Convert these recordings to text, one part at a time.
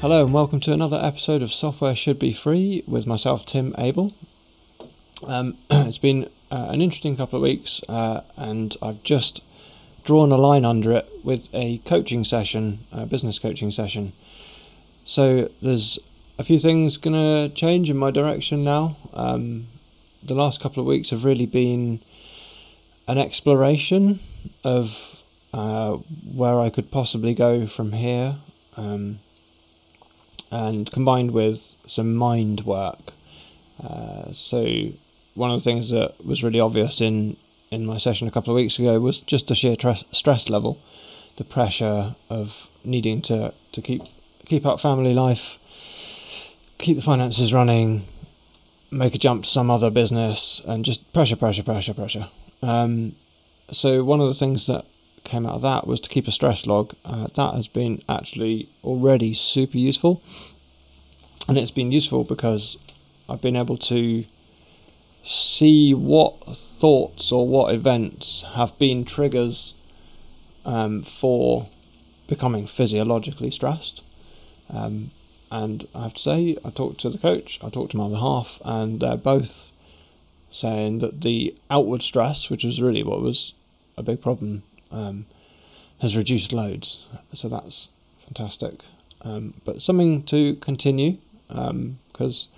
Hello and welcome to another episode of Software Should Be Free with myself, Tim Abell. Um, it's been uh, an interesting couple of weeks, uh, and I've just drawn a line under it with a coaching session, a business coaching session. So there's a few things going to change in my direction now. Um, the last couple of weeks have really been an exploration of uh, where I could possibly go from here. Um, and combined with some mind work. Uh, so one of the things that was really obvious in in my session a couple of weeks ago was just the sheer tre- stress level, the pressure of needing to to keep keep up family life, keep the finances running, make a jump to some other business, and just pressure, pressure, pressure, pressure. Um, so one of the things that came out of that was to keep a stress log. Uh, that has been actually already super useful, and it's been useful because I've been able to see what thoughts or what events have been triggers um, for becoming physiologically stressed. Um, and I have to say, I talked to the coach, I talked to my other half, and they're both saying that the outward stress, which was really what was a big problem um, has reduced loads. So that's fantastic. Um, but something to continue because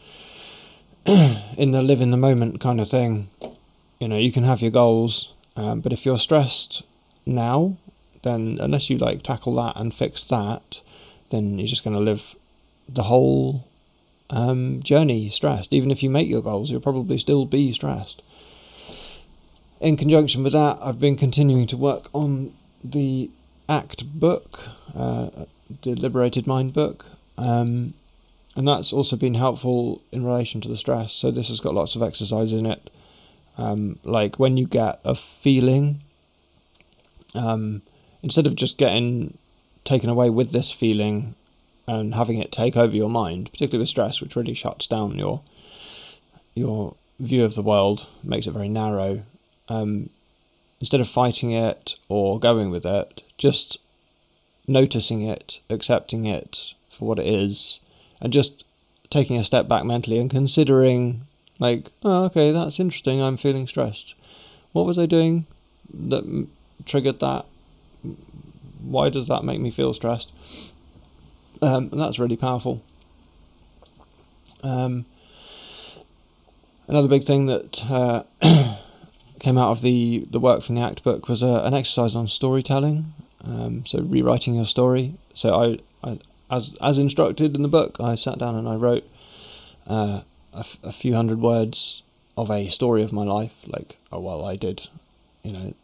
um, in the live in the moment kind of thing, you know, you can have your goals, um, but if you're stressed now, then unless you like tackle that and fix that, then you're just going to live the whole um, journey stressed. Even if you make your goals, you'll probably still be stressed in conjunction with that, I've been continuing to work on the ACT book, uh, the Liberated Mind book, um, and that's also been helpful in relation to the stress. So this has got lots of exercise in it, um, like when you get a feeling, um, instead of just getting taken away with this feeling and having it take over your mind, particularly with stress, which really shuts down your your view of the world, makes it very narrow um, instead of fighting it or going with it, just noticing it, accepting it for what it is, and just taking a step back mentally and considering, like, oh, okay, that's interesting. I'm feeling stressed. What was I doing that triggered that? Why does that make me feel stressed? Um, and that's really powerful. Um, another big thing that uh, came out of the, the work from the ACT book was a, an exercise on storytelling. Um, so rewriting your story. So I, I, as as instructed in the book, I sat down and I wrote uh, a, f- a few hundred words of a story of my life. Like, oh well, I did, you know,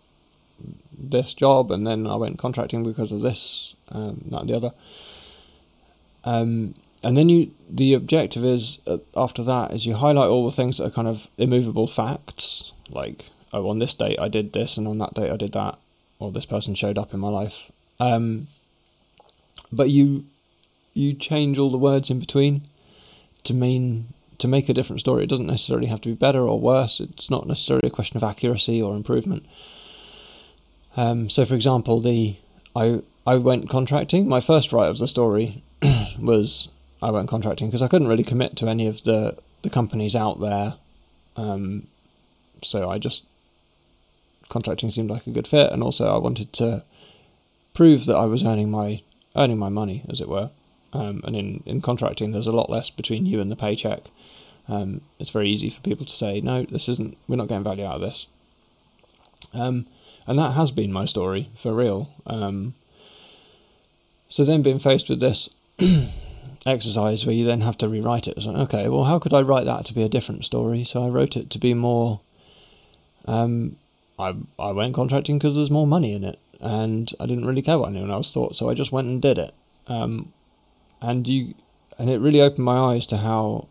this job, and then I went contracting because of this, um, that, and the other. Um, and then you, the objective is uh, after that is you highlight all the things that are kind of immovable facts, like oh, on this date I did this, and on that date I did that, or this person showed up in my life. Um, but you you change all the words in between to mean to make a different story. It doesn't necessarily have to be better or worse. It's not necessarily a question of accuracy or improvement. Um, so, for example, the I I went contracting. My first write of the story was I went contracting because I couldn't really commit to any of the the companies out there. Um, so I just contracting seemed like a good fit, and also I wanted to prove that I was earning my earning my money, as it were. Um, and in, in contracting, there's a lot less between you and the paycheck. Um, it's very easy for people to say, no, this isn't. We're not getting value out of this. Um, and that has been my story for real. Um, so then, being faced with this exercise where you then have to rewrite it, I was like, okay, well, how could I write that to be a different story? So I wrote it to be more um, I I went contracting because there's more money in it, and I didn't really care what anyone else thought, so I just went and did it. Um, and you, and it really opened my eyes to how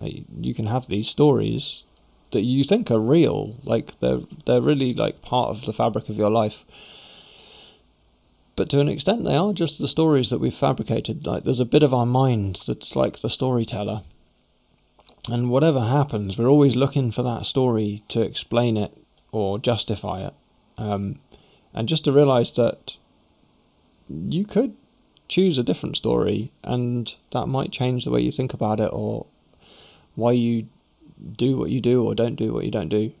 you can have these stories that you think are real, like they're they're really like part of the fabric of your life. But to an extent, they are just the stories that we've fabricated. Like there's a bit of our mind that's like the storyteller. And whatever happens, we're always looking for that story to explain it or justify it. Um, and just to realize that you could choose a different story, and that might change the way you think about it or why you do what you do or don't do what you don't do.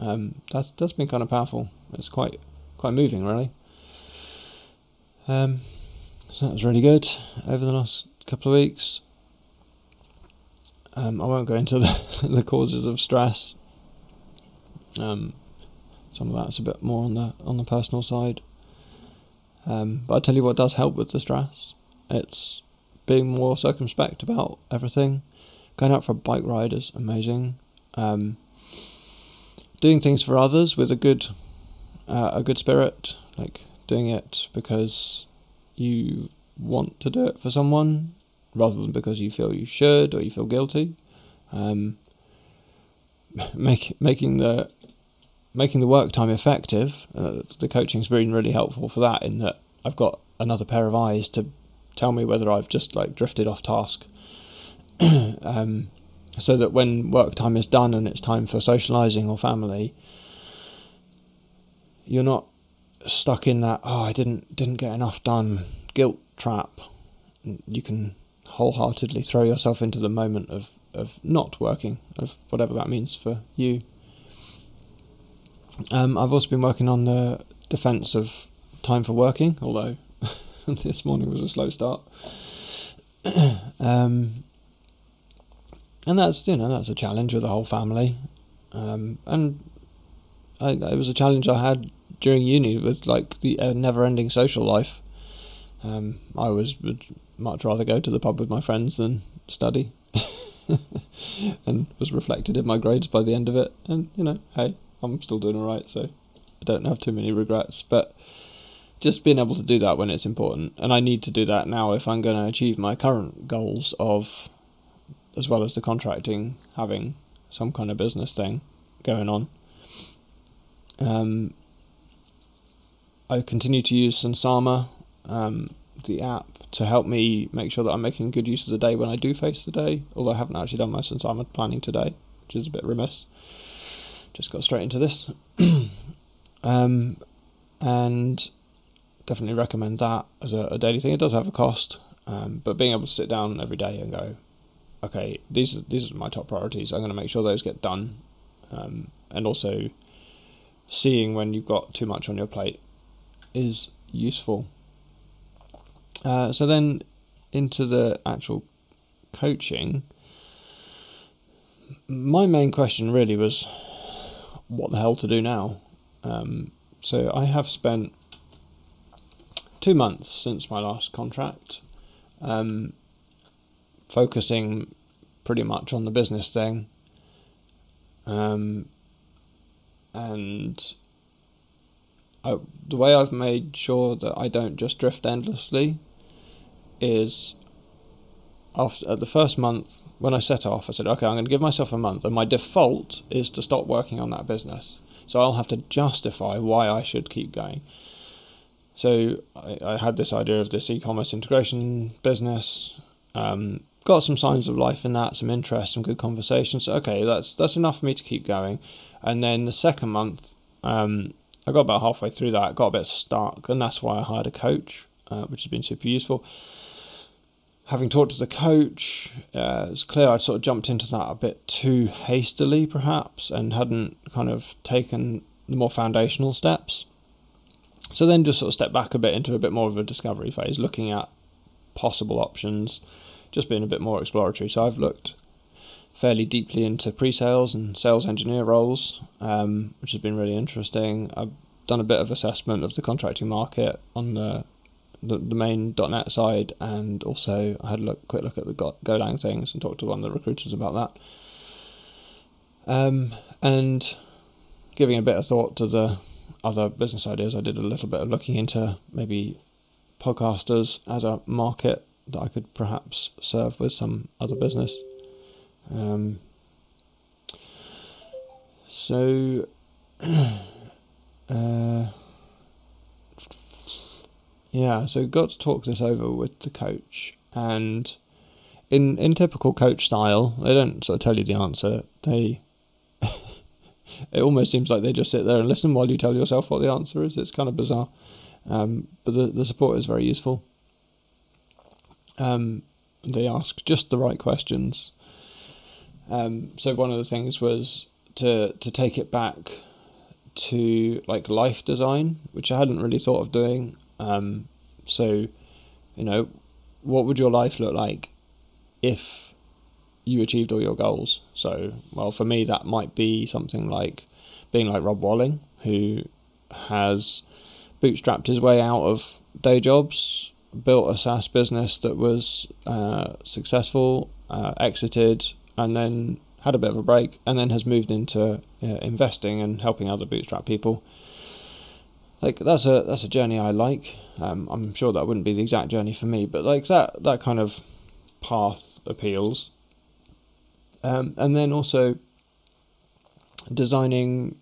Um, that's that's been kind of powerful. It's quite quite moving, really. Um, so that was really good over the last couple of weeks. Um, I won't go into the, the causes of stress. Um, some of that's a bit more on the on the personal side. Um, but I tell you what does help with the stress. It's being more circumspect about everything. Going out for a bike ride is amazing. Um, doing things for others with a good uh, a good spirit, like doing it because you want to do it for someone rather than because you feel you should or you feel guilty. Um, make, making the making the work time effective. Uh, the coaching's been really helpful for that. In that I've got another pair of eyes to tell me whether I've just like drifted off task. um, so that when work time is done and it's time for socialising or family, you're not stuck in that oh I didn't didn't get enough done guilt trap. You can wholeheartedly throw yourself into the moment of of not working, of whatever that means for you. Um, I've also been working on the defence of time for working, although this morning was a slow start. um, and that's you know that's a challenge with the whole family, um, and I, it was a challenge I had during uni with like the uh, never-ending social life. Um, I was would much rather go to the pub with my friends than study, and was reflected in my grades by the end of it. And you know, hey, I'm still doing all right, so I don't have too many regrets. But just being able to do that when it's important, and I need to do that now if I'm going to achieve my current goals of, as well as the contracting, having some kind of business thing going on. Um, I continue to use Sunsama, um, the app, to help me make sure that I'm making good use of the day when I do face the day. Although I haven't actually done my Sunsama planning today, which is a bit remiss. Just got straight into this. um, and definitely recommend that as a, a, daily thing. It does have a cost, um, but being able to sit down every day and go, okay, these are, these are my top priorities. I'm going to make sure those get done, um, and also seeing when you've got too much on your plate is useful. Uh, so then into the actual coaching, my main question really was what the hell to do now. Um, so I have spent two months since my last contract, um, focusing pretty much on the business thing. Um, and I, the way I've made sure that I don't just drift endlessly is after at the first month when I set off, I said, okay, I'm going to give myself a month, and my default is to stop working on that business. So I'll have to justify why I should keep going. So I, I had this idea of this e-commerce integration business. Um, got some signs of life in that, some interest, some good conversations. Okay, that's that's enough for me to keep going. And then the second month, um, I got about halfway through that, got a bit stuck, and that's why I hired a coach, uh, which has been super useful. Having talked to the coach, uh, it's clear I'd sort of jumped into that a bit too hastily, perhaps, and hadn't kind of taken the more foundational steps. So then just sort of step back a bit into a bit more of a discovery phase, looking at possible options, just being a bit more exploratory. So I've looked fairly deeply into pre-sales and sales engineer roles, um, which has been really interesting. I've done a bit of assessment of the contracting market on the the, the main .NET side, and also I had a look, quick look at the Golang things and talked to one of the recruiters about that. Um, and giving a bit of thought to the other business ideas, I did a little bit of looking into maybe podcasters as a market that I could perhaps serve with some other business. Um, so, uh, yeah, so got to talk this over with the coach, and in in typical coach style, they don't sort of tell you the answer. They it almost seems like they just sit there and listen while you tell yourself what the answer is. It's kind of bizarre, um, but the the support is very useful. Um, they ask just the right questions. Um, so one of the things was to to take it back to like life design, which I hadn't really thought of doing. Um, so, you know, what would your life look like if you achieved all your goals? So, well, for me, that might be something like being like Rob Walling, who has bootstrapped his way out of day jobs, built a SaaS business that was uh, successful, uh, exited, and then had a bit of a break, and then has moved into uh, investing and helping other bootstrap people. Like that's a that's a journey I like. Um, I'm sure that wouldn't be the exact journey for me, but like that that kind of path appeals. Um, and then also designing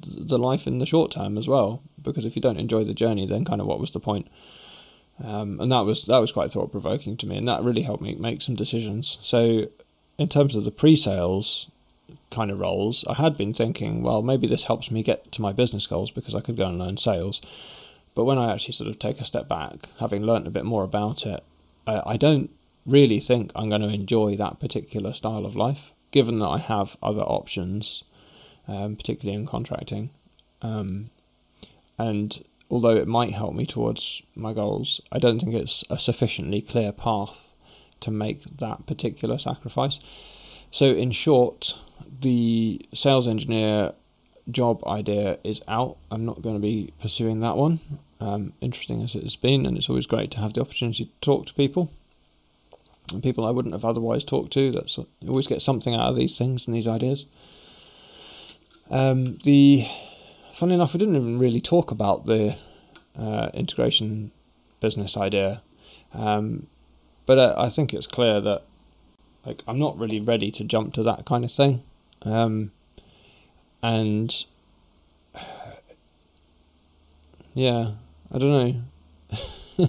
the life in the short term as well, because if you don't enjoy the journey, then kind of what was the point? Um, and that was that was quite thought provoking to me, and that really helped me make some decisions. So, in terms of the pre-sales kind of roles, I had been thinking, well, maybe this helps me get to my business goals because I could go and learn sales. But when I actually sort of take a step back, having learnt a bit more about it, I, I don't really think I'm going to enjoy that particular style of life, given that I have other options, um, particularly in contracting. Um, and although it might help me towards my goals, I don't think it's a sufficiently clear path to make that particular sacrifice. So, in short, the sales engineer job idea is out. I'm not going to be pursuing that one. Um, interesting as it has been, and it's always great to have the opportunity to talk to people and people I wouldn't have otherwise talked to. That's you always get something out of these things and these ideas. Um, the funny enough, we didn't even really talk about the uh, integration business idea, um, but uh, I think it's clear that like I'm not really ready to jump to that kind of thing, um, and yeah, I don't know.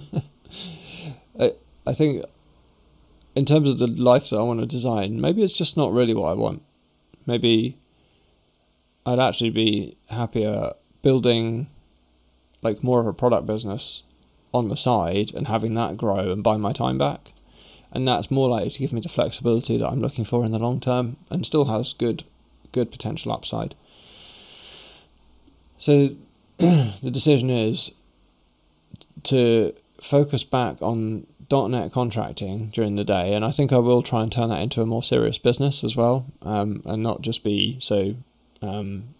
I I think in terms of the life that I want to design, maybe it's just not really what I want. Maybe I'd actually be happier building like more of a product business on the side and having that grow and buy my time back. And that's more likely to give me the flexibility that I'm looking for in the long term and still has good good potential upside. So the decision is to focus back on .NET contracting during the day, and I think I will try and turn that into a more serious business as well, um, and not just be so um,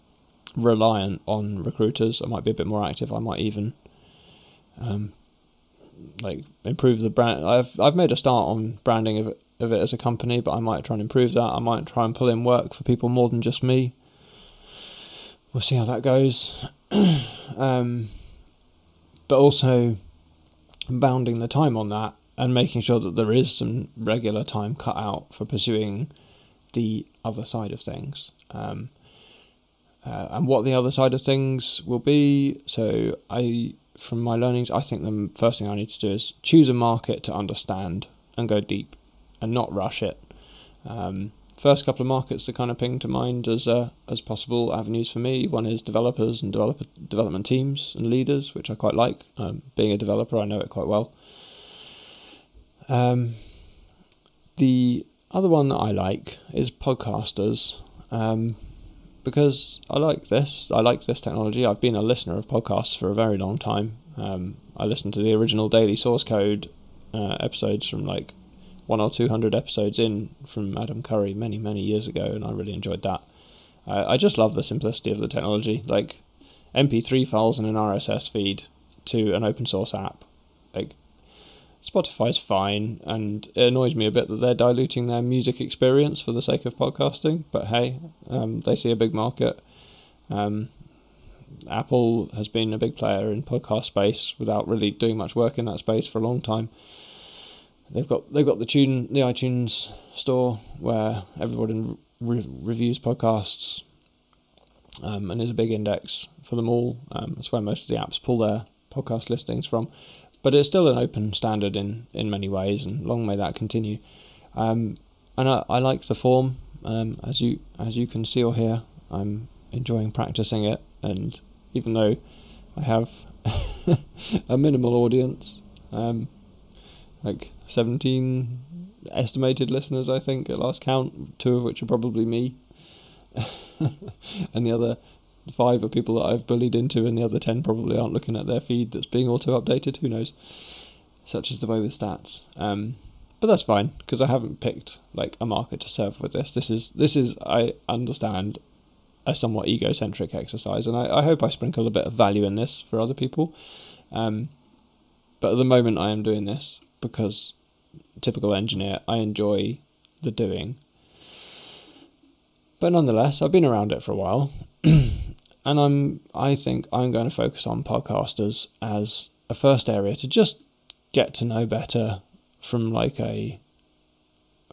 reliant on recruiters. I might be a bit more active. I might even um, like improve the brand. I've I've made a start on branding of it, of it as a company, but I might try and improve that. I might try and pull in work for people more than just me. We'll see how that goes. um, but also bounding the time on that and making sure that there is some regular time cut out for pursuing the other side of things. Um, uh, and what the other side of things will be. So, I, from my learnings, I think the first thing I need to do is choose a market to understand and go deep, and not rush it. Um, first couple of markets that kind of ping to mind as uh, as possible avenues for me. One is developers and developer development teams and leaders, which I quite like. Um, being a developer, I know it quite well. Um, the other one that I like is podcasters, um, because I like this. I like this technology. I've been a listener of podcasts for a very long time. Um, I listened to the original Daily Source Code uh, episodes from like one or two hundred episodes in from Adam Curry many many years ago, and I really enjoyed that. I just love the simplicity of the technology, like MP3 files and an RSS feed to an open source app. Like Spotify's fine, and it annoys me a bit that they're diluting their music experience for the sake of podcasting. But hey, um, they see a big market. Um, Apple has been a big player in podcast space without really doing much work in that space for a long time. They've got they've got the tune the iTunes store where everybody re- reviews podcasts, um, and there's a big index for them all. Um, that's where most of the apps pull their podcast listings from but it's still an open standard in, in many ways, and long may that continue. Um, and I, I like the form, um, as you as you can see or hear. I'm enjoying practicing it, and even though I have a minimal audience, um, like 17 estimated listeners, I think, at last count, two of which are probably me. and the other five are people that I've bullied into, and the other 10 probably aren't looking at their feed that's being auto updated. Who knows? Such is the way with stats. Um, but that's fine because I haven't picked like a market to serve with this. This is this is I understand a somewhat egocentric exercise, and I, I hope I sprinkle a bit of value in this for other people. Um, but at the moment, I am doing this because typical engineer, I enjoy the doing. But nonetheless, I've been around it for a while, and I'm I think I'm going to focus on podcasters as a first area to just get to know better from like a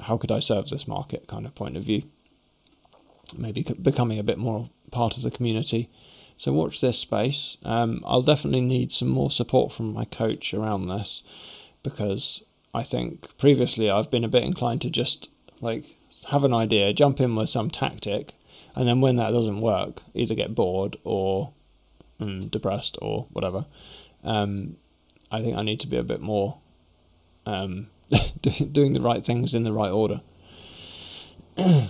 how could I serve this market kind of point of view. Maybe becoming a bit more part of the community. So watch this space. Um, I'll definitely need some more support from my coach around this because I think previously I've been a bit inclined to just like have an idea, jump in with some tactic, and then when that doesn't work, either get bored or um, depressed or whatever. Um, I think I need to be a bit more um, doing the right things in the right order.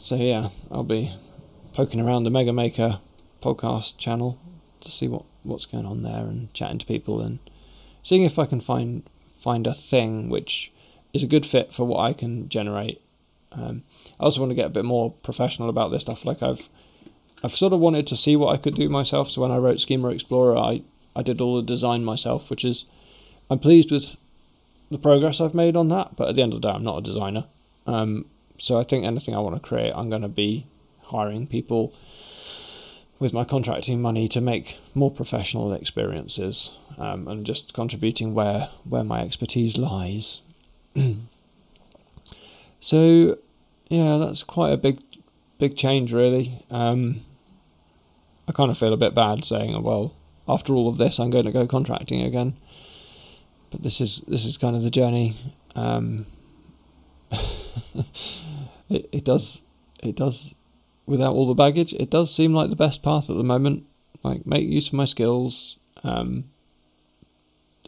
so yeah, I'll be poking around the Mega Maker podcast channel to see what what's going on there and chatting to people and seeing if I can find find a thing which is a good fit for what I can generate. Um, I also want to get a bit more professional about this stuff. Like I've I've sort of wanted to see what I could do myself. So when I wrote Schema Explorer, I I did all the design myself, which is I'm pleased with the progress I've made on that. But at the end of the day, I'm not a designer. Um, so I think anything I want to create, I'm going to be hiring people with my contracting money to make more professional experiences um, and just contributing where where my expertise lies. so, yeah, that's quite a big big change, really. Um, I kind of feel a bit bad saying, well, after all of this, I'm going to go contracting again. But this is this is kind of the journey. Um, it it does it does without all the baggage, it does seem like the best path at the moment. Like, make use of my skills. Um,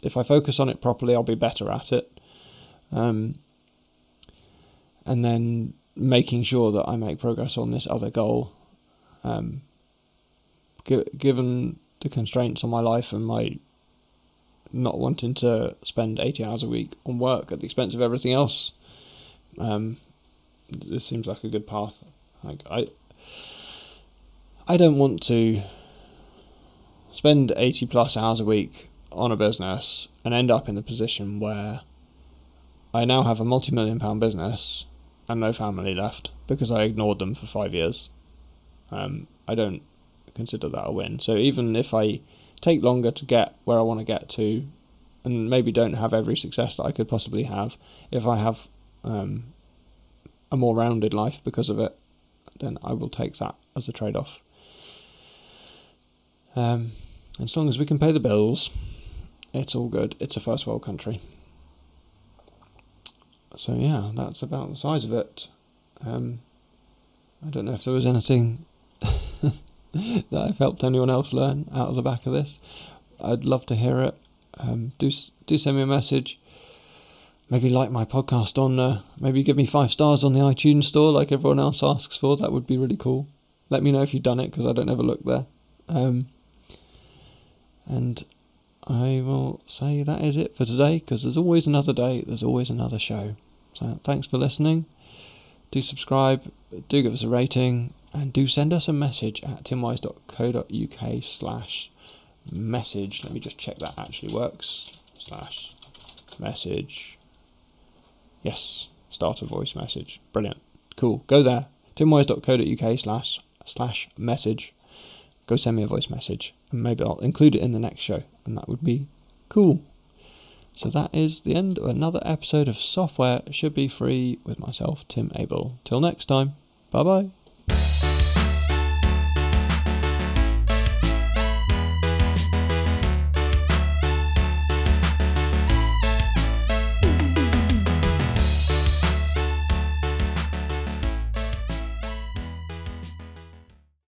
if I focus on it properly, I'll be better at it. Um, and then making sure that I make progress on this other goal. Um, given the constraints on my life and my not wanting to spend 80 hours a week on work at the expense of everything else, um, this seems like a good path. Like I, I don't want to spend 80 plus hours a week on a business and end up in the position where I now have a multi million pound business and no family left because I ignored them for five years. Um, I don't consider that a win. So even if I take longer to get where I want to get to and maybe don't have every success that I could possibly have, if I have um, a more rounded life because of it, then I will take that as a trade off. Um, as long as we can pay the bills, it's all good. It's a first world country. So yeah, that's about the size of it. Um, I don't know if there was anything that I've helped anyone else learn out of the back of this. I'd love to hear it. Um, do do send me a message. Maybe like my podcast on. Uh, maybe give me five stars on the iTunes store, like everyone else asks for. That would be really cool. Let me know if you've done it because I don't ever look there. Um, and I will say that is it for today because there's always another day, there's always another show. So thanks for listening. Do subscribe, do give us a rating, and do send us a message at timwise.co.uk slash message. Let me just check that actually works. Slash message. Yes, start a voice message. Brilliant. Cool. Go there. timwise.co.uk slash slash message. Go send me a voice message and maybe I'll include it in the next show, and that would be cool. So that is the end of another episode of Software Should Be Free with myself, Tim Abell. Till next time, bye bye.